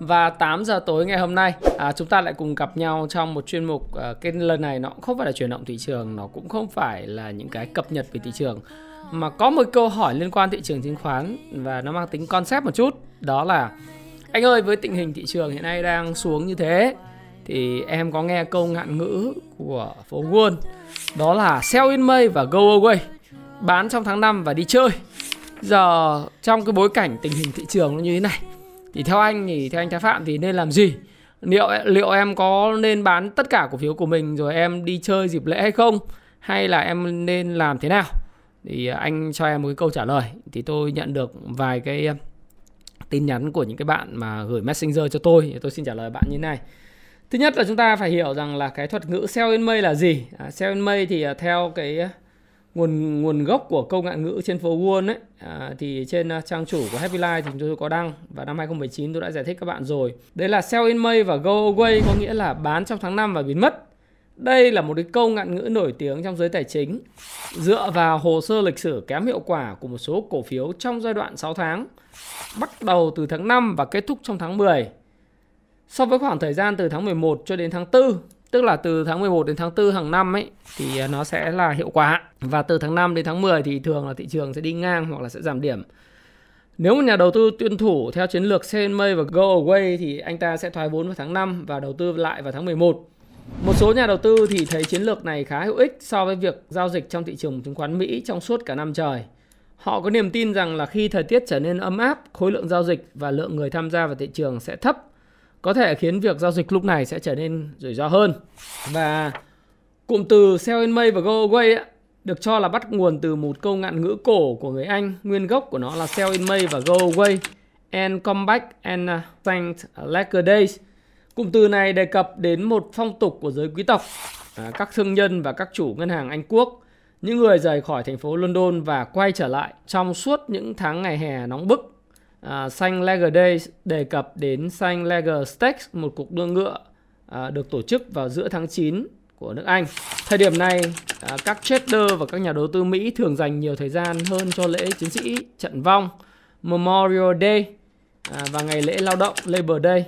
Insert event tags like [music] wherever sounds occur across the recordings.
Và 8 giờ tối ngày hôm nay à, chúng ta lại cùng gặp nhau trong một chuyên mục à, cái lần này nó cũng không phải là chuyển động thị trường, nó cũng không phải là những cái cập nhật về thị trường mà có một câu hỏi liên quan thị trường chứng khoán và nó mang tính concept một chút, đó là anh ơi với tình hình thị trường hiện nay đang xuống như thế thì em có nghe câu ngạn ngữ của phố Wall đó là sell in May và go away bán trong tháng 5 và đi chơi. Giờ trong cái bối cảnh tình hình thị trường nó như thế này thì theo anh thì theo anh Thái Phạm thì nên làm gì? Liệu liệu em có nên bán tất cả cổ phiếu của mình rồi em đi chơi dịp lễ hay không? Hay là em nên làm thế nào? Thì anh cho em một cái câu trả lời. Thì tôi nhận được vài cái tin nhắn của những cái bạn mà gửi messenger cho tôi. Tôi xin trả lời bạn như thế này. Thứ nhất là chúng ta phải hiểu rằng là cái thuật ngữ sell in May là gì? À, sell in May thì à, theo cái nguồn nguồn gốc của câu ngạn ngữ trên phố Wall ấy à, thì trên à, trang chủ của Happy Life thì chúng tôi có đăng và năm 2019 tôi đã giải thích các bạn rồi. Đấy là sell in May và go away có nghĩa là bán trong tháng 5 và biến mất. Đây là một cái câu ngạn ngữ nổi tiếng trong giới tài chính dựa vào hồ sơ lịch sử kém hiệu quả của một số cổ phiếu trong giai đoạn 6 tháng bắt đầu từ tháng 5 và kết thúc trong tháng 10. So với khoảng thời gian từ tháng 11 cho đến tháng 4 tức là từ tháng 11 đến tháng 4 hàng năm ấy thì à, nó sẽ là hiệu quả và từ tháng 5 đến tháng 10 thì thường là thị trường sẽ đi ngang hoặc là sẽ giảm điểm. Nếu một nhà đầu tư tuân thủ theo chiến lược sell May và go away thì anh ta sẽ thoái vốn vào tháng 5 và đầu tư lại vào tháng 11. Một số nhà đầu tư thì thấy chiến lược này khá hữu ích so với việc giao dịch trong thị trường chứng khoán Mỹ trong suốt cả năm trời. Họ có niềm tin rằng là khi thời tiết trở nên ấm áp, khối lượng giao dịch và lượng người tham gia vào thị trường sẽ thấp có thể khiến việc giao dịch lúc này sẽ trở nên rủi ro hơn. Và cụm từ sell in May và go away ấy, được cho là bắt nguồn từ một câu ngạn ngữ cổ của người Anh, nguyên gốc của nó là sell in May và go away and come back and uh, thank later days. Cụm từ này đề cập đến một phong tục của giới quý tộc, à, các thương nhân và các chủ ngân hàng Anh Quốc, những người rời khỏi thành phố London và quay trở lại trong suốt những tháng ngày hè nóng bức à, Xanh Lager Days đề cập đến Xanh Lager Stakes, một cuộc đua ngựa à, được tổ chức vào giữa tháng 9 của nước Anh. Thời điểm này, à, các trader và các nhà đầu tư Mỹ thường dành nhiều thời gian hơn cho lễ chiến sĩ trận vong Memorial Day à, và ngày lễ lao động Labor Day.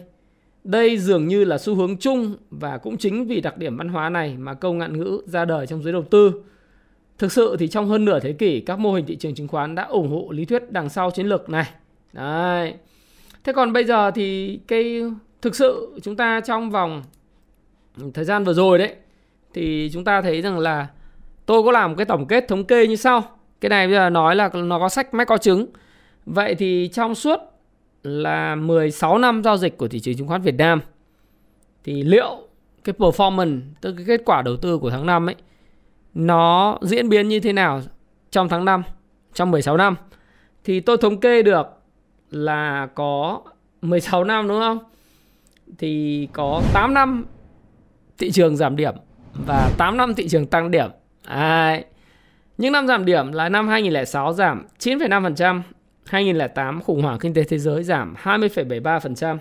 Đây dường như là xu hướng chung và cũng chính vì đặc điểm văn hóa này mà câu ngạn ngữ ra đời trong giới đầu tư. Thực sự thì trong hơn nửa thế kỷ, các mô hình thị trường chứng khoán đã ủng hộ lý thuyết đằng sau chiến lược này. Đấy. Thế còn bây giờ thì cái, thực sự chúng ta trong vòng thời gian vừa rồi đấy, thì chúng ta thấy rằng là tôi có làm cái tổng kết thống kê như sau. Cái này bây giờ nói là nó có sách mách có chứng. Vậy thì trong suốt là 16 năm giao dịch của thị trường chứng khoán Việt Nam, thì liệu cái performance, tức cái kết quả đầu tư của tháng 5 ấy, nó diễn biến như thế nào trong tháng 5 trong 16 năm thì tôi thống kê được là có 16 năm đúng không? Thì có 8 năm thị trường giảm điểm và 8 năm thị trường tăng điểm. À, những năm giảm điểm là năm 2006 giảm 9,5%, 2008 khủng hoảng kinh tế thế giới giảm 20,73%,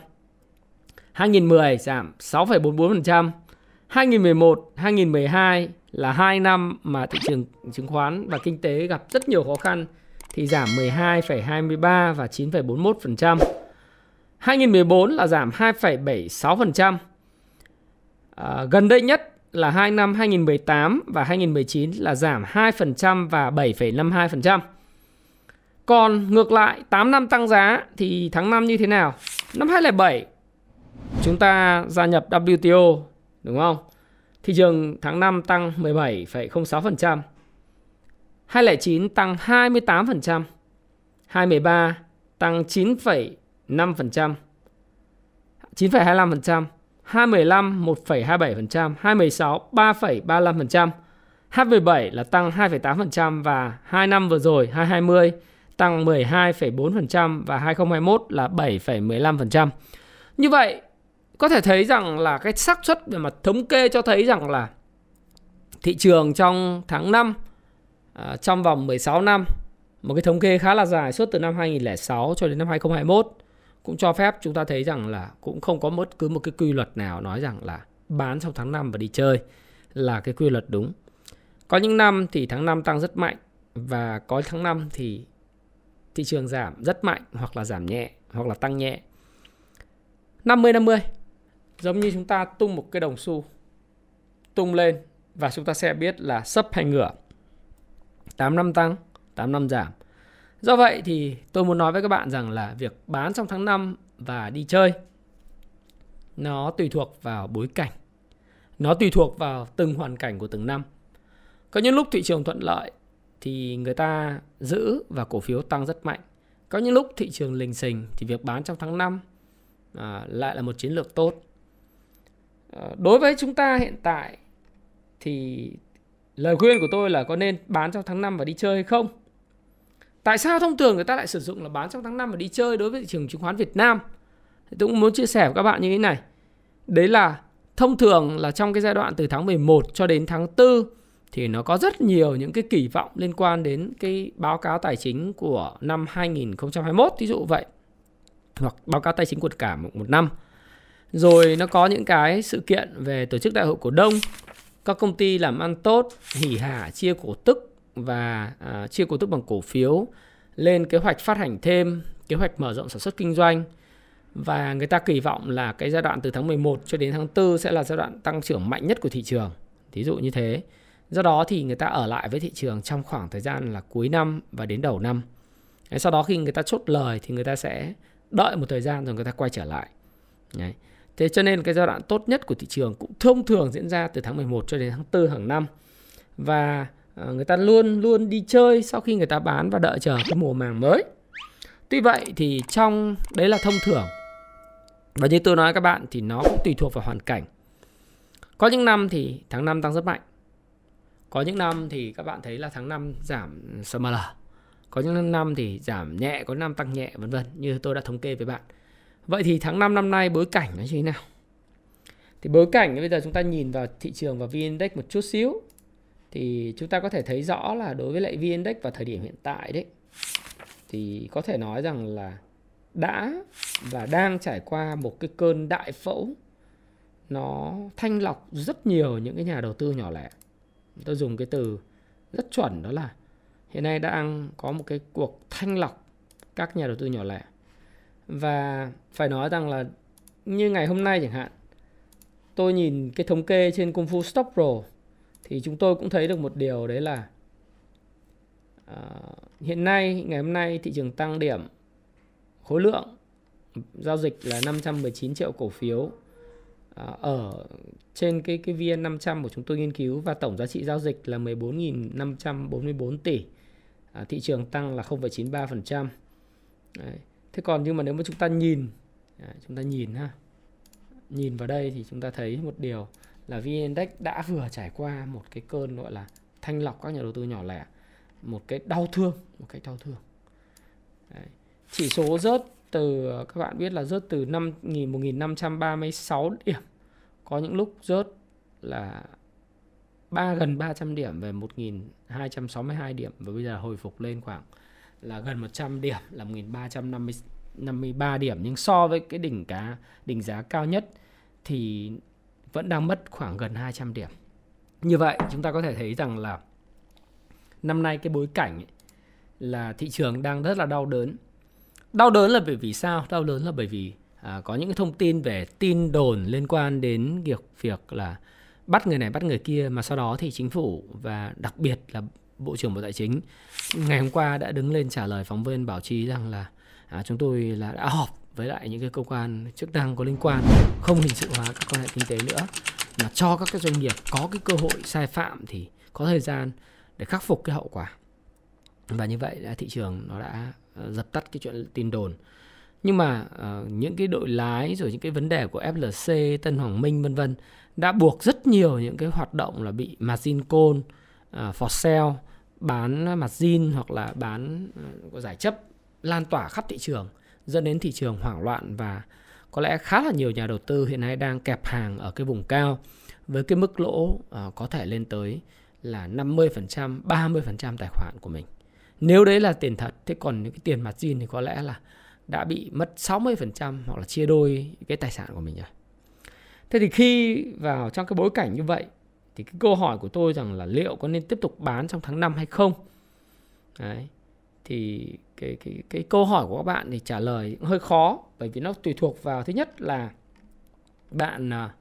2010 giảm 6,44%, 2011, 2012 là hai năm mà thị trường chứng khoán và kinh tế gặp rất nhiều khó khăn thì giảm 12,23 và 9,41%. 2014 là giảm 2,76%. À, gần đây nhất là 2 năm 2018 và 2019 là giảm 2% và 7,52%. Còn ngược lại 8 năm tăng giá thì tháng 5 như thế nào? Năm 2007 chúng ta gia nhập WTO đúng không? Thị trường tháng 5 tăng 17,06%. 209 tăng 28%, 2013 tăng 9,5%, 9,25%, 215 1,27%, 216 3,35%, 217 là tăng 2,8% và 2 năm vừa rồi 2020 tăng 12,4% và 2021 là 7,15%. Như vậy có thể thấy rằng là cái xác suất về mặt thống kê cho thấy rằng là thị trường trong tháng 5 à, trong vòng 16 năm một cái thống kê khá là dài suốt từ năm 2006 cho đến năm 2021 cũng cho phép chúng ta thấy rằng là cũng không có bất cứ một cái quy luật nào nói rằng là bán trong tháng 5 và đi chơi là cái quy luật đúng. Có những năm thì tháng 5 tăng rất mạnh và có tháng 5 thì thị trường giảm rất mạnh hoặc là giảm nhẹ hoặc là tăng nhẹ. 50 50 giống như chúng ta tung một cái đồng xu tung lên và chúng ta sẽ biết là sấp hay ngửa. 8 năm tăng, 8 năm giảm. Do vậy thì tôi muốn nói với các bạn rằng là việc bán trong tháng 5 và đi chơi nó tùy thuộc vào bối cảnh. Nó tùy thuộc vào từng hoàn cảnh của từng năm. Có những lúc thị trường thuận lợi thì người ta giữ và cổ phiếu tăng rất mạnh. Có những lúc thị trường lình xình thì việc bán trong tháng 5 à, lại là một chiến lược tốt. À, đối với chúng ta hiện tại thì lời khuyên của tôi là có nên bán trong tháng 5 và đi chơi hay không? Tại sao thông thường người ta lại sử dụng là bán trong tháng 5 và đi chơi đối với thị trường chứng khoán Việt Nam? Tôi cũng muốn chia sẻ với các bạn như thế này. Đấy là thông thường là trong cái giai đoạn từ tháng 11 cho đến tháng 4 thì nó có rất nhiều những cái kỳ vọng liên quan đến cái báo cáo tài chính của năm 2021 ví dụ vậy hoặc báo cáo tài chính của cả một, một năm rồi nó có những cái sự kiện về tổ chức đại hội cổ đông các công ty làm ăn tốt hỉ hả chia cổ tức và à, chia cổ tức bằng cổ phiếu lên kế hoạch phát hành thêm kế hoạch mở rộng sản xuất kinh doanh và người ta kỳ vọng là cái giai đoạn từ tháng 11 cho đến tháng 4 sẽ là giai đoạn tăng trưởng mạnh nhất của thị trường. Ví dụ như thế. Do đó thì người ta ở lại với thị trường trong khoảng thời gian là cuối năm và đến đầu năm. Sau đó khi người ta chốt lời thì người ta sẽ đợi một thời gian rồi người ta quay trở lại. Đấy. Thế cho nên cái giai đoạn tốt nhất của thị trường cũng thông thường diễn ra từ tháng 11 cho đến tháng 4 hàng năm. Và à, người ta luôn luôn đi chơi sau khi người ta bán và đợi chờ cái mùa màng mới. Tuy vậy thì trong đấy là thông thường. Và như tôi nói các bạn thì nó cũng tùy thuộc vào hoàn cảnh. Có những năm thì tháng 5 tăng rất mạnh. Có những năm thì các bạn thấy là tháng 5 giảm SML. Có những năm thì giảm nhẹ, có năm tăng nhẹ vân vân như tôi đã thống kê với bạn. Vậy thì tháng 5 năm nay bối cảnh nó như thế nào? Thì bối cảnh bây giờ chúng ta nhìn vào thị trường và VN Index một chút xíu, thì chúng ta có thể thấy rõ là đối với lại VN Index vào thời điểm hiện tại đấy, thì có thể nói rằng là đã và đang trải qua một cái cơn đại phẫu nó thanh lọc rất nhiều những cái nhà đầu tư nhỏ lẻ. Tôi dùng cái từ rất chuẩn đó là hiện nay đang có một cái cuộc thanh lọc các nhà đầu tư nhỏ lẻ. Và phải nói rằng là như ngày hôm nay chẳng hạn, tôi nhìn cái thống kê trên Công Phu Stop Pro thì chúng tôi cũng thấy được một điều đấy là uh, hiện nay ngày hôm nay thị trường tăng điểm khối lượng giao dịch là 519 triệu cổ phiếu uh, ở trên cái cái VN 500 của chúng tôi nghiên cứu và tổng giá trị giao dịch là 14.544 tỷ. Uh, thị trường tăng là 0,93%. Đấy. Thế còn nhưng mà nếu mà chúng ta nhìn à, chúng ta nhìn ha. Nhìn vào đây thì chúng ta thấy một điều là VN Index đã vừa trải qua một cái cơn gọi là thanh lọc các nhà đầu tư nhỏ lẻ, một cái đau thương, một cái đau thương. Đấy chỉ số rớt từ các bạn biết là rớt từ 5 1536 điểm. Có những lúc rớt là ba gần 300 điểm về 1262 điểm và bây giờ hồi phục lên khoảng là gần 100 điểm là 1353 điểm nhưng so với cái đỉnh cá đỉnh giá cao nhất thì vẫn đang mất khoảng gần 200 điểm. Như vậy chúng ta có thể thấy rằng là năm nay cái bối cảnh ấy, là thị trường đang rất là đau đớn Đau đớn là bởi vì sao? Đau đớn là bởi vì à, có những cái thông tin về tin đồn liên quan đến việc việc là bắt người này bắt người kia mà sau đó thì chính phủ và đặc biệt là Bộ trưởng Bộ Tài chính. Ngày hôm qua đã đứng lên trả lời phóng viên báo chí rằng là à, chúng tôi là đã họp với lại những cái cơ quan chức năng có liên quan không hình sự hóa các quan hệ kinh tế nữa. Mà cho các cái doanh nghiệp có cái cơ hội sai phạm thì có thời gian để khắc phục cái hậu quả. Và như vậy là thị trường nó đã ờ, dập tắt cái chuyện tin đồn. Nhưng mà uh, những cái đội lái rồi những cái vấn đề của FLC, Tân Hoàng Minh vân vân đã buộc rất nhiều những cái hoạt động là bị margin call, uh, for sale, bán mặt zin hoặc là bán uh, giải chấp lan tỏa khắp thị trường dẫn đến thị trường hoảng loạn và có lẽ khá là nhiều nhà đầu tư hiện nay đang kẹp hàng ở cái vùng cao với cái mức lỗ uh, có thể lên tới là 50%, 30% tài khoản của mình. Nếu đấy là tiền thật, thế còn những cái tiền mặt zin thì có lẽ là đã bị mất 60% hoặc là chia đôi cái tài sản của mình rồi. Thế thì khi vào trong cái bối cảnh như vậy thì cái câu hỏi của tôi rằng là liệu có nên tiếp tục bán trong tháng 5 hay không? Đấy. Thì cái cái cái câu hỏi của các bạn thì trả lời cũng hơi khó bởi vì nó tùy thuộc vào thứ nhất là bạn à,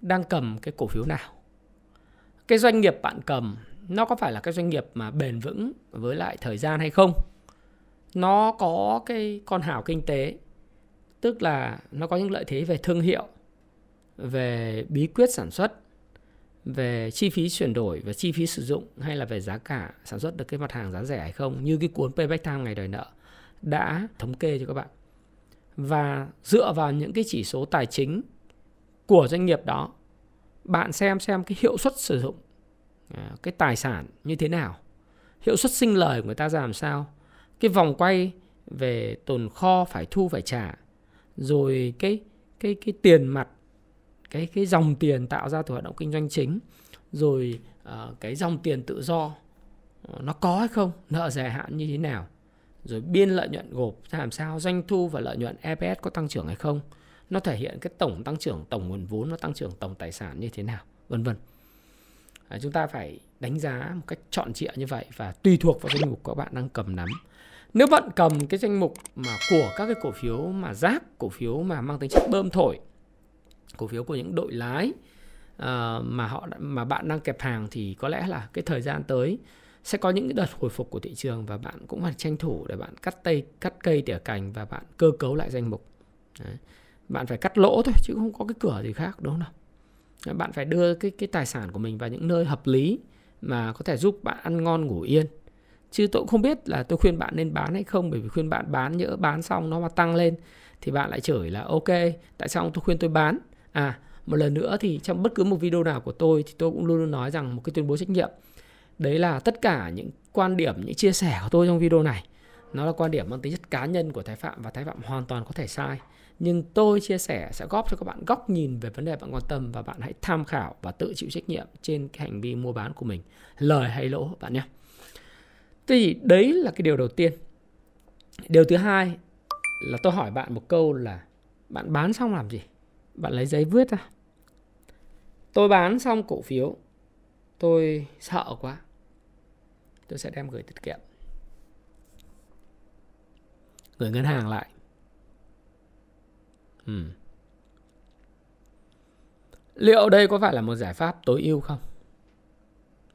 đang cầm cái cổ phiếu nào. Cái doanh nghiệp bạn cầm nó có phải là cái doanh nghiệp mà bền vững với lại thời gian hay không? Nó có cái con hào kinh tế tức là nó có những lợi thế về thương hiệu, về bí quyết sản xuất, về chi phí chuyển đổi và chi phí sử dụng hay là về giá cả sản xuất được cái mặt hàng giá rẻ hay không như cái cuốn Payback Time ngày đời nợ đã thống kê cho các bạn. Và dựa vào những cái chỉ số tài chính của doanh nghiệp đó, bạn xem xem cái hiệu suất sử dụng à, cái tài sản như thế nào, hiệu suất sinh lời của người ta ra làm sao, cái vòng quay về tồn kho phải thu phải trả, rồi cái cái cái tiền mặt cái cái dòng tiền tạo ra từ hoạt động kinh doanh chính rồi uh, cái dòng tiền tự do ờ, nó có hay không nợ dài hạn như thế nào rồi biên lợi nhuận gộp ra làm sao doanh thu và lợi nhuận EPS có tăng trưởng hay không nó thể hiện cái tổng tăng trưởng tổng nguồn vốn nó tăng trưởng tổng tài sản như thế nào vân vân. À, chúng ta phải đánh giá một cách trọn trịa như vậy và tùy thuộc vào danh mục các bạn đang cầm nắm. Nếu bạn cầm cái danh mục mà của các cái cổ phiếu mà rác cổ phiếu mà mang tính chất bơm thổi cổ phiếu của những đội lái uh, mà họ mà bạn đang kẹp hàng thì có lẽ là cái thời gian tới sẽ có những cái đợt hồi phục của thị trường và bạn cũng phải tranh thủ để bạn cắt tay cắt cây tỉa cành và bạn cơ cấu lại danh mục. Đấy. bạn phải cắt lỗ thôi chứ không có cái cửa gì khác đúng không nào? Bạn phải đưa cái cái tài sản của mình vào những nơi hợp lý mà có thể giúp bạn ăn ngon ngủ yên. Chứ tôi cũng không biết là tôi khuyên bạn nên bán hay không bởi vì khuyên bạn bán nhỡ bán xong nó mà tăng lên thì bạn lại chửi là ok tại sao tôi khuyên tôi bán? À, một lần nữa thì trong bất cứ một video nào của tôi thì tôi cũng luôn luôn nói rằng một cái tuyên bố trách nhiệm. Đấy là tất cả những quan điểm, những chia sẻ của tôi trong video này nó là quan điểm mang tính chất cá nhân của Thái Phạm và Thái Phạm hoàn toàn có thể sai. Nhưng tôi chia sẻ sẽ góp cho các bạn góc nhìn về vấn đề bạn quan tâm và bạn hãy tham khảo và tự chịu trách nhiệm trên cái hành vi mua bán của mình. Lời hay lỗ bạn nhé. Thế thì đấy là cái điều đầu tiên. Điều thứ hai là tôi hỏi bạn một câu là bạn bán xong làm gì? Bạn lấy giấy viết ra à? tôi bán xong cổ phiếu. Tôi sợ quá. Tôi sẽ đem gửi tiết kiệm. Gửi ngân hàng lại. Ừ. liệu đây có phải là một giải pháp tối ưu không?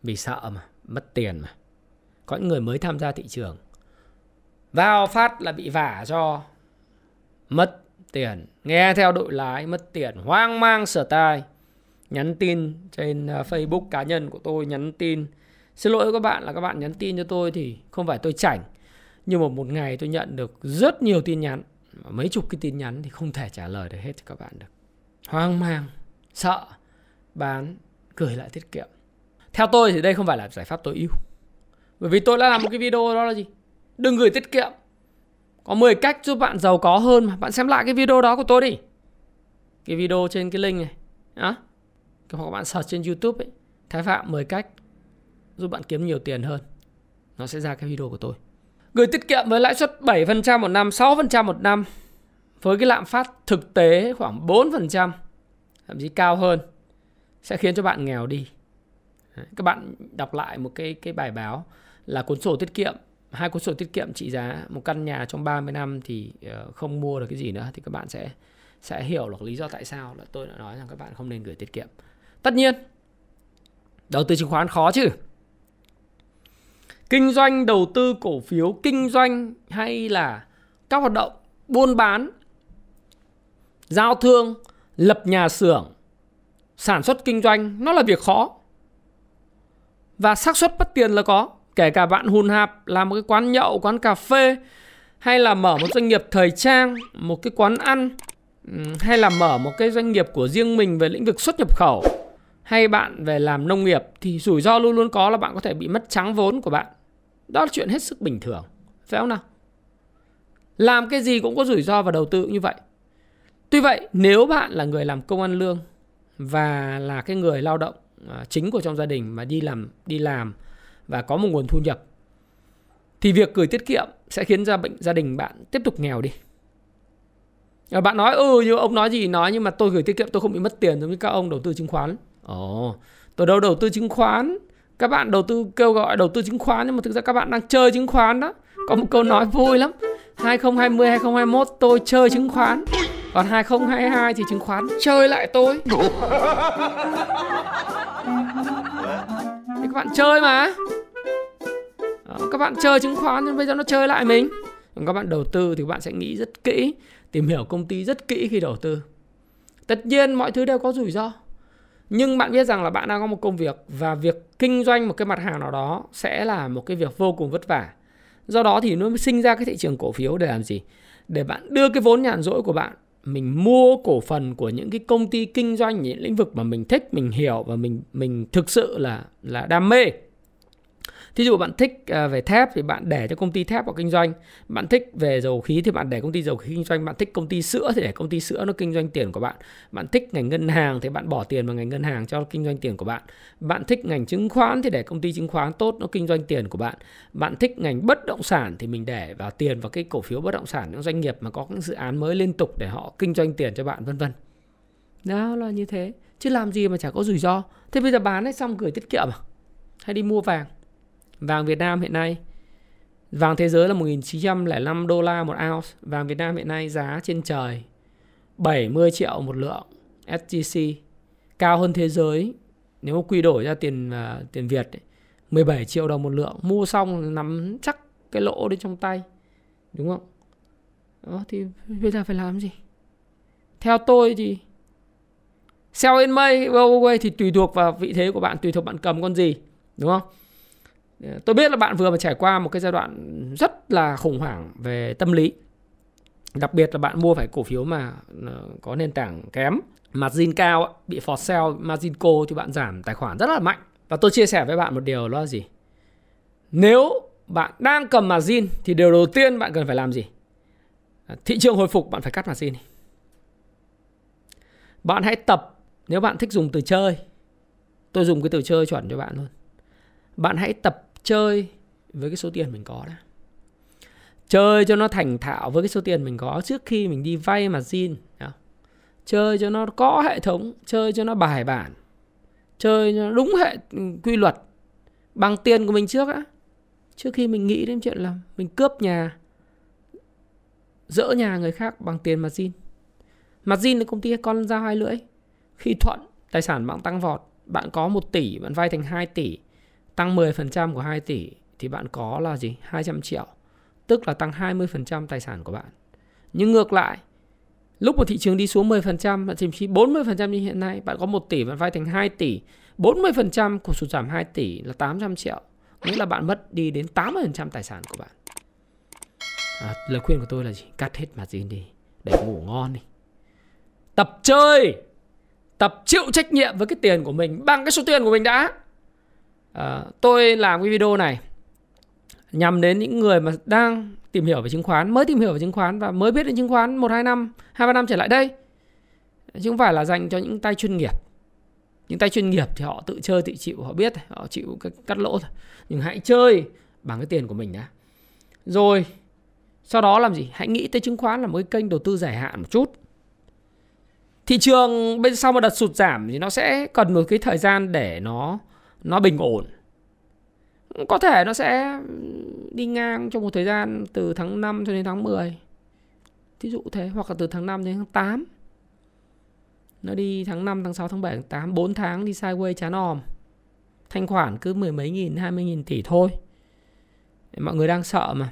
Vì sợ mà, mất tiền mà. Có những người mới tham gia thị trường. Vào phát là bị vả cho mất tiền. Nghe theo đội lái mất tiền, hoang mang sở tai nhắn tin trên à, Facebook cá nhân của tôi nhắn tin. Xin lỗi các bạn là các bạn nhắn tin cho tôi thì không phải tôi chảnh. Nhưng mà một ngày tôi nhận được rất nhiều tin nhắn. Mấy chục cái tin nhắn thì không thể trả lời được hết cho các bạn được. Hoang mang, sợ, bán, gửi lại tiết kiệm. Theo tôi thì đây không phải là giải pháp tối ưu. Bởi vì tôi đã làm một cái video đó là gì? Đừng gửi tiết kiệm có 10 cách giúp bạn giàu có hơn mà. Bạn xem lại cái video đó của tôi đi. Cái video trên cái link này. Đó. Hoặc bạn search trên YouTube ấy. Thái Phạm 10 cách giúp bạn kiếm nhiều tiền hơn. Nó sẽ ra cái video của tôi. Gửi tiết kiệm với lãi suất 7% một năm, 6% một năm. Với cái lạm phát thực tế khoảng 4%, thậm chí cao hơn sẽ khiến cho bạn nghèo đi. Các bạn đọc lại một cái cái bài báo là cuốn sổ tiết kiệm hai cuốn sổ tiết kiệm trị giá một căn nhà trong 30 năm thì ờ, không mua được cái gì nữa thì các bạn sẽ sẽ hiểu được lý do tại sao là tôi đã nói rằng các bạn không nên gửi tiết kiệm. Tất nhiên đầu tư chứng khoán khó chứ. Kinh doanh đầu tư cổ phiếu, kinh doanh hay là các hoạt động buôn bán, giao thương, lập nhà xưởng, sản xuất kinh doanh nó là việc khó. Và xác suất mất tiền là có kể cả bạn hùn hạp làm một cái quán nhậu, quán cà phê, hay là mở một doanh nghiệp thời trang, một cái quán ăn hay là mở một cái doanh nghiệp của riêng mình về lĩnh vực xuất nhập khẩu, hay bạn về làm nông nghiệp, thì rủi ro luôn luôn có là bạn có thể bị mất trắng vốn của bạn. Đó là chuyện hết sức bình thường. Phải không nào? Làm cái gì cũng có rủi ro và đầu tư như vậy. Tuy vậy, nếu bạn là người làm công ăn lương và là cái người lao động à, chính của trong gia đình mà đi làm đi làm và có một nguồn thu nhập thì việc gửi tiết kiệm sẽ khiến gia bệnh gia đình bạn tiếp tục nghèo đi. Ờ, bạn nói ừ như ông nói gì nói nhưng mà tôi gửi tiết kiệm tôi không bị mất tiền giống như các ông đầu tư chứng khoán. Ồ, tôi đâu đầu tư chứng khoán. Các bạn đầu tư kêu gọi đầu tư chứng khoán nhưng mà thực ra các bạn đang chơi chứng khoán đó. Có một câu nói vui lắm. 2020 2021 tôi chơi chứng khoán. Còn 2022 thì chứng khoán chơi lại tôi. [laughs] thì các bạn chơi mà. Đó, các bạn chơi chứng khoán nhưng bây giờ nó chơi lại mình. Còn các bạn đầu tư thì các bạn sẽ nghĩ rất kỹ, tìm hiểu công ty rất kỹ khi đầu tư. Tất nhiên mọi thứ đều có rủi ro. Nhưng bạn biết rằng là bạn đang có một công việc và việc kinh doanh một cái mặt hàng nào đó sẽ là một cái việc vô cùng vất vả. Do đó thì nó mới sinh ra cái thị trường cổ phiếu để làm gì? Để bạn đưa cái vốn nhàn rỗi của bạn mình mua cổ phần của những cái công ty kinh doanh những lĩnh vực mà mình thích, mình hiểu và mình mình thực sự là là đam mê. Thí dụ bạn thích à, về thép thì bạn để cho công ty thép vào kinh doanh. Bạn thích về dầu khí thì bạn để công ty dầu khí kinh doanh. Bạn thích công ty sữa thì để công ty sữa nó kinh doanh tiền của bạn. Bạn thích ngành ngân hàng thì bạn bỏ tiền vào ngành ngân hàng cho kinh doanh tiền của bạn. Bạn thích ngành chứng khoán thì để công ty chứng khoán tốt nó kinh doanh tiền của bạn. Bạn thích ngành bất động sản thì mình để vào tiền vào cái cổ phiếu bất động sản, những doanh nghiệp mà có những dự án mới liên tục để họ kinh doanh tiền cho bạn, vân vân. Đó, là như thế. Chứ làm gì mà chả có rủi ro. Thế bây giờ bán hết xong gửi tiết kiệm à? Hay đi mua vàng? Vàng Việt Nam hiện nay Vàng thế giới là 1905 đô la một ounce Vàng Việt Nam hiện nay giá trên trời 70 triệu một lượng SGC Cao hơn thế giới Nếu quy đổi ra tiền uh, tiền Việt ấy, 17 triệu đồng một lượng Mua xong nắm chắc cái lỗ đi trong tay Đúng không? Đó, thì bây giờ phải làm gì? Theo tôi thì Sell in May, thì tùy thuộc vào vị thế của bạn Tùy thuộc bạn cầm con gì Đúng không? Tôi biết là bạn vừa mà trải qua một cái giai đoạn rất là khủng hoảng về tâm lý. Đặc biệt là bạn mua phải cổ phiếu mà ờ, có nền tảng kém. Margin cao bị for sale, margin cô thì bạn giảm tài khoản rất là mạnh. Và tôi chia sẻ với bạn một điều đó là gì? Nếu bạn đang cầm margin thì điều đầu tiên bạn cần phải làm gì? À, thị trường hồi phục, bạn phải cắt margin bạn hãy tập, nếu bạn thích dùng từ chơi, tôi dùng cái từ chơi chuẩn cho bạn luôn. Bạn hãy tập chơi với cái số tiền mình có đã. Chơi cho nó thành thạo với cái số tiền mình có trước khi mình đi vay mà zin chơi cho nó có hệ thống, chơi cho nó bài bản, chơi cho nó đúng hệ ừ, quy luật, bằng tiền của mình trước á. Trước khi mình nghĩ đến chuyện là mình cướp nhà, dỡ nhà người khác bằng tiền mà zin mà zin là công ty con dao hai lưỡi. Khi thuận, tài sản bạn tăng vọt, bạn có 1 tỷ, bạn vay thành 2 tỷ tăng 10% của 2 tỷ thì bạn có là gì? 200 triệu. Tức là tăng 20% tài sản của bạn. Nhưng ngược lại, lúc một thị trường đi xuống 10%, bạn thậm chí 40% như hiện nay, bạn có 1 tỷ, bạn vay thành 2 tỷ. 40% của sụt giảm 2 tỷ là 800 triệu. Nghĩa là bạn mất đi đến 80% tài sản của bạn. À, lời khuyên của tôi là gì? Cắt hết mặt gì đi. Để ngủ ngon đi. Tập chơi. Tập chịu trách nhiệm với cái tiền của mình bằng cái số tiền của mình đã. À, tôi làm cái video này nhằm đến những người mà đang tìm hiểu về chứng khoán, mới tìm hiểu về chứng khoán và mới biết đến chứng khoán 1 2 năm, 2 3 năm trở lại đây. Chứ không phải là dành cho những tay chuyên nghiệp. Những tay chuyên nghiệp thì họ tự chơi tự chịu, họ biết, họ chịu cái cắt lỗ thôi. Nhưng hãy chơi bằng cái tiền của mình đã. Rồi sau đó làm gì? Hãy nghĩ tới chứng khoán là một cái kênh đầu tư dài hạn một chút. Thị trường bên sau một đợt sụt giảm thì nó sẽ cần một cái thời gian để nó nó bình ổn. Có thể nó sẽ đi ngang trong một thời gian từ tháng 5 cho đến tháng 10 Thí dụ thế Hoặc là từ tháng 5 đến tháng 8 Nó đi tháng 5, tháng 6, tháng 7, tháng 8 4 tháng đi sideways chán òm. Thanh khoản cứ mười mấy nghìn, hai mươi nghìn tỷ thôi. Mọi người đang sợ mà.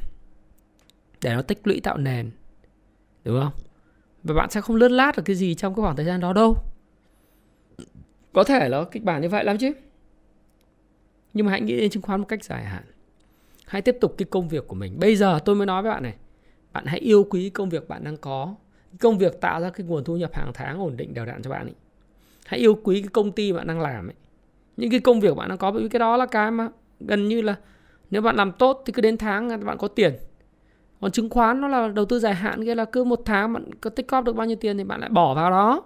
Để nó tích lũy tạo nền. Đúng không? Và bạn sẽ không lướt lát được cái gì trong cái khoảng thời gian đó đâu. Có thể là kịch bản như vậy lắm chứ nhưng mà hãy nghĩ đến chứng khoán một cách dài hạn. Hãy tiếp tục cái công việc của mình. Bây giờ tôi mới nói với bạn này, bạn hãy yêu quý công việc bạn đang có. Công việc tạo ra cái nguồn thu nhập hàng tháng ổn định đều đặn cho bạn ấy. hãy yêu quý cái công ty bạn đang làm ấy. Những cái công việc bạn đang có, bởi vì cái đó là cái mà gần như là nếu bạn làm tốt thì cứ đến tháng bạn có tiền. Còn chứng khoán nó là đầu tư dài hạn kia là cứ một tháng bạn có tích cóp được bao nhiêu tiền thì bạn lại bỏ vào đó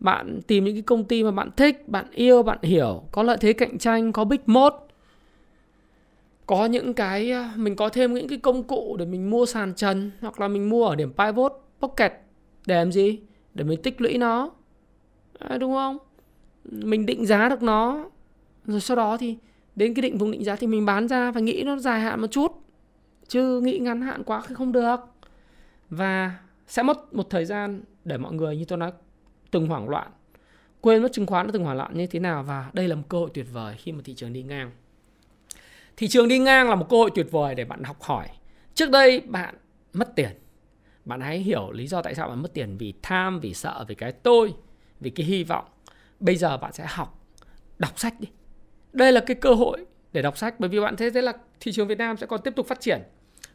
bạn tìm những cái công ty mà bạn thích bạn yêu bạn hiểu có lợi thế cạnh tranh có big mode. Có những cái à, mình có thêm những cái công cụ để mình mua sàn trần hoặc là mình mua ở điểm pivot pocket để làm gì? Để mình tích lũy nó. À, đúng không? Mình định giá được nó. Rồi sau đó thì đến cái định vùng định giá thì mình bán ra và nghĩ nó dài hạn một chút. Chứ nghĩ ngắn hạn quá thì không được. Và sẽ mất một thời gian để mọi người như tôi nói từng hoảng loạn. Quên mất chứng khoán đã từng hoảng loạn như thế nào và đây là một cơ hội tuyệt vời khi mà thị trường đi ngang. Thị trường đi ngang là một cơ hội tuyệt vời để bạn học hỏi. Trước đây bạn mất tiền. Bạn hãy hiểu lý do tại sao bạn mất tiền, vì tham, vì sợ, vì cái tôi, vì cái hy vọng. Bây giờ bạn sẽ học, đọc sách đi. Đây là cái cơ hội để đọc sách, bởi vì bạn thấy thế là thị trường Việt Nam sẽ còn tiếp tục phát triển.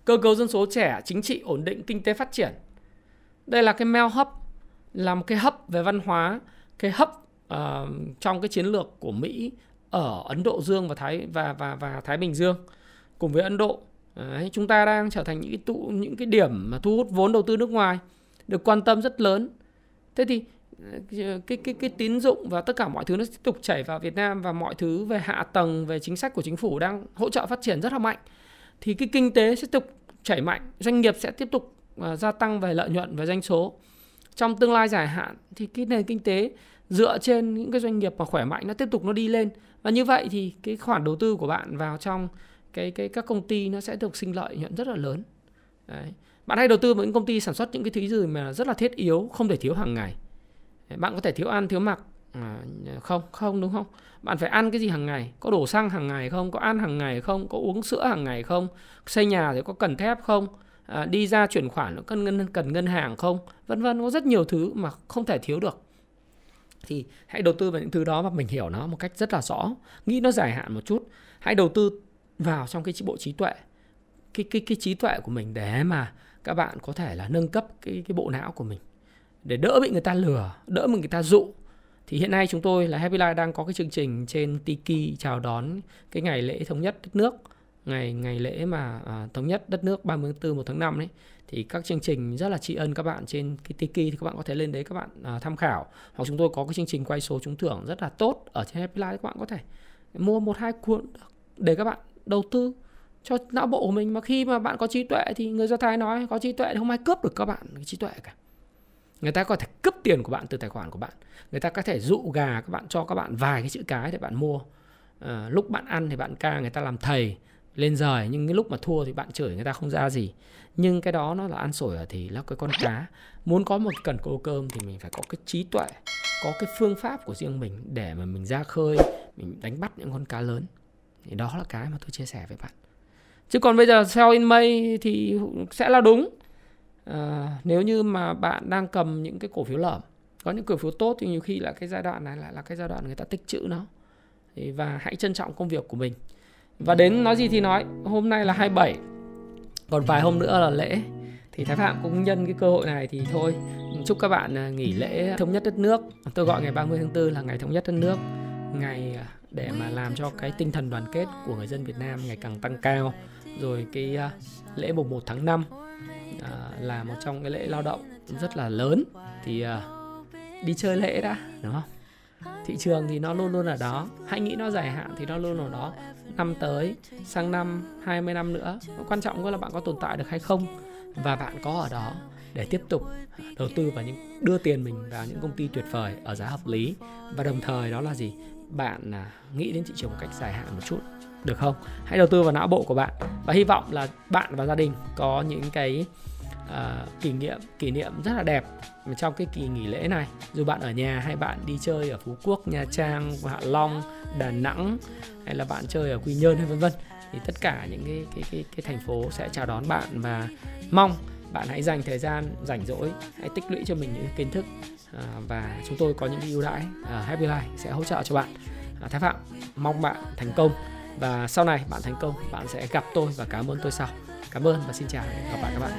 Cơ cấu dân số trẻ, chính trị ổn định, kinh tế phát triển. Đây là cái mail hub là một cái hấp về văn hóa cái hấp uh, ờ, trong cái chiến lược của Mỹ ở Ấn Độ Dương và Thái và và và Thái Bình Dương. Cùng với Ấn Độ Đấy, chúng ta đang trở thành những cái tụ những cái điểm mà thu hút vốn đầu tư nước ngoài được quan tâm rất lớn. Thế thì ờ, cái cái cái tín dụng và tất cả mọi thứ nó tiếp tục chảy vào Việt Nam và mọi thứ về hạ tầng về chính sách của chính phủ đang hỗ trợ phát triển rất là mạnh. Thì cái kinh tế sẽ tiếp tục chảy mạnh doanh nghiệp sẽ tiếp tục uh, gia tăng về lợi nhuận và doanh số trong tương lai dài hạn thì cái nền kinh tế dựa trên những cái doanh nghiệp mà khỏe mạnh nó tiếp tục nó đi lên. Và như vậy thì cái khoản đầu tư của bạn vào trong cái cái các công ty nó sẽ được sinh lợi nhuận rất là lớn. Đấy. bạn hay đầu tư vào những công ty sản xuất những cái thứ gì mà rất là thiết yếu không thể thiếu hàng ngày. Bạn có thể thiếu ăn thiếu mặc. À, không không đúng không? Bạn phải ăn cái gì hàng ngày? Có đổ xăng hàng ngày không? Có ăn hàng ngày không? Có uống sữa hàng ngày không? Xây nhà thì có cần thép không? À, đi ra chuyển khoản nó cần ngân cần ngân hàng không? Vân vân có rất nhiều thứ mà không thể thiếu được. Thì hãy đầu tư vào những thứ đó và mình hiểu nó một cách rất là rõ. Nghĩ nó dài hạn một chút. Hãy đầu tư vào trong cái bộ trí tuệ cái cái cái trí tuệ của mình để mà các bạn có thể là nâng cấp cái cái bộ não của mình. Để đỡ bị người ta lừa, đỡ bị người ta dụ. Thì hiện nay chúng tôi là Happy Life đang có cái chương trình trên Tiki chào đón cái ngày lễ thống nhất đất nước, ngày ngày lễ mà à, thống nhất đất nước 30 tháng 4 1 tháng 5 đấy. Thì các chương trình rất là tri ân các bạn trên cái Tiki thì các bạn có thể lên đấy các bạn à, tham khảo. Hoặc chúng tôi có cái chương trình quay số trúng thưởng rất là tốt ở trên Happy Life các bạn có thể mua một hai cuốn để các bạn đầu tư cho não bộ của mình mà khi mà bạn có trí tuệ thì người do thái nói có trí tuệ thì không ai cướp được các bạn cái trí tuệ cả người ta có thể cướp tiền của bạn từ tài khoản của bạn người ta có thể dụ gà các bạn cho các bạn vài cái chữ cái để bạn mua à, lúc bạn ăn thì bạn ca người ta làm thầy lên rời nhưng cái lúc mà thua thì bạn chửi người ta không ra gì. Nhưng cái đó nó là ăn sổi ở thì là cái con cá. Muốn có một cần câu cơm thì mình phải có cái trí tuệ có cái phương pháp của riêng mình để mà mình ra khơi mình đánh bắt những con cá lớn. Thì đó là cái mà tôi chia sẻ với bạn. Chứ còn bây giờ sell in May thì sẽ là đúng. À, nếu như mà bạn đang cầm những cái cổ phiếu lởm có những cổ phiếu tốt thì nhiều khi là cái giai đoạn này lại là cái giai đoạn người ta tích trữ nó. Và hãy trân trọng công việc của mình và đến nói gì thì nói, hôm nay là 27 còn vài hôm nữa là lễ. Thì Thái Phạm cũng nhân cái cơ hội này thì thôi. Chúc các bạn à, nghỉ lễ thống nhất đất nước. Tôi gọi ngày 30 tháng 4 là ngày thống nhất đất nước. Ngày à, để mà làm cho cái tinh thần đoàn kết của người dân Việt Nam ngày càng tăng cao. Rồi cái à, lễ mùng 1 tháng 5 là một trong cái lễ lao động rất là lớn. Thì đi chơi lễ đã, đúng không? Thị trường thì nó luôn luôn ở đó. Hãy nghĩ nó dài hạn thì nó luôn ở đó. Năm tới, sang năm 20 năm nữa quan trọng là bạn có tồn tại được hay không và bạn có ở đó để tiếp tục đầu tư vào những, đưa tiền mình vào những công ty tuyệt vời ở giá hợp lý. Và đồng thời đó là gì? Bạn à, nghĩ đến thị trường một cách dài hạn một chút, được không? Hãy đầu tư vào não bộ của bạn và hy vọng là bạn và gia đình có những cái Ờ, kỷ niệm kỷ niệm rất là đẹp trong cái kỳ nghỉ lễ này. Dù bạn ở nhà hay bạn đi chơi ở phú quốc nha trang hạ long đà nẵng hay là bạn chơi ở quy nhơn hay vân vân thì tất cả những cái cái cái cái thành phố sẽ chào đón bạn và mong bạn hãy dành thời gian rảnh rỗi hãy tích lũy cho mình những kiến thức à, và chúng tôi có những ưu đãi à, Happy Life sẽ hỗ trợ cho bạn. À, Thái Phạm mong bạn thành công và sau này bạn thành công bạn sẽ gặp tôi và cảm ơn tôi sau cảm ơn và xin chào và hẹn gặp lại các bạn.